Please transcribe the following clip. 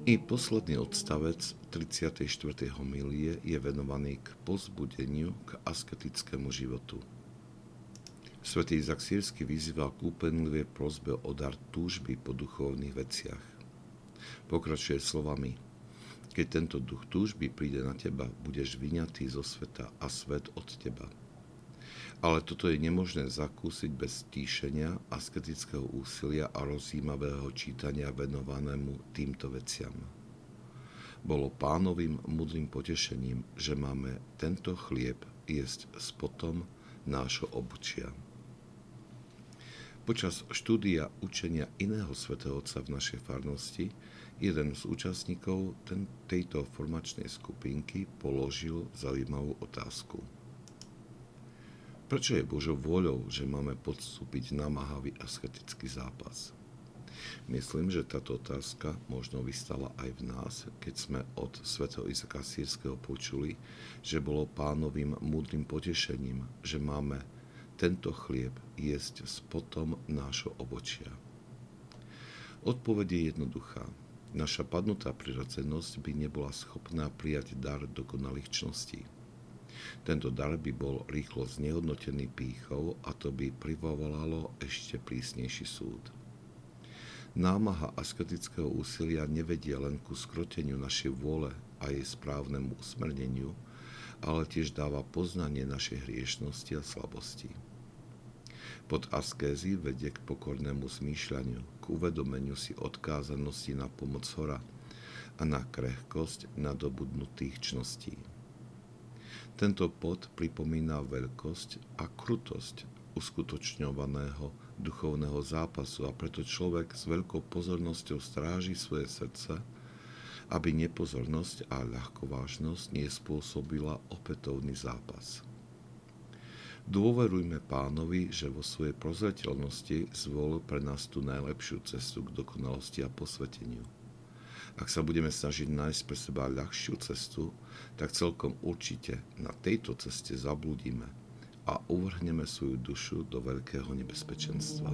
I posledný odstavec 34. homilie je venovaný k pozbudeniu k asketickému životu. Svetý Izak Sírsky vyzýva k úpenlivej prozbe o dar túžby po duchovných veciach. Pokračuje slovami Keď tento duch túžby príde na teba, budeš vyňatý zo sveta a svet od teba. Ale toto je nemožné zakúsiť bez stíšenia, asketického úsilia a rozjímavého čítania venovanému týmto veciam. Bolo pánovým mudrým potešením, že máme tento chlieb jesť spotom nášho obučia. Počas štúdia učenia iného svätého Otca v našej farnosti jeden z účastníkov tejto formačnej skupinky položil zaujímavú otázku. Prečo je Božou vôľou, že máme podstúpiť namáhavý asketický zápas? Myslím, že táto otázka možno vystala aj v nás, keď sme od svätého Izaka Sírskeho počuli, že bolo pánovým múdrym potešením, že máme tento chlieb jesť s potom nášho obočia? Odpoveď je jednoduchá. Naša padnutá prirodzenosť by nebola schopná prijať dar dokonalých čností. Tento dar by bol rýchlo znehodnotený pýchou a to by privolalo ešte prísnejší súd. Námaha asketického úsilia nevedie len ku skroteniu našej vôle a jej správnemu usmerneniu, ale tiež dáva poznanie našej hriešnosti a slabosti. Pod askézy vedie k pokornému zmýšľaniu, k uvedomeniu si odkázanosti na pomoc hora a na krehkosť nadobudnutých čností. Tento pod pripomína veľkosť a krutosť uskutočňovaného duchovného zápasu a preto človek s veľkou pozornosťou stráži svoje srdce, aby nepozornosť a ľahkovážnosť nespôsobila opätovný zápas. Dôverujme pánovi, že vo svojej prozreteľnosti zvolil pre nás tú najlepšiu cestu k dokonalosti a posveteniu. Ak sa budeme snažiť nájsť pre seba ľahšiu cestu, tak celkom určite na tejto ceste zabludíme a uvrhneme svoju dušu do veľkého nebezpečenstva.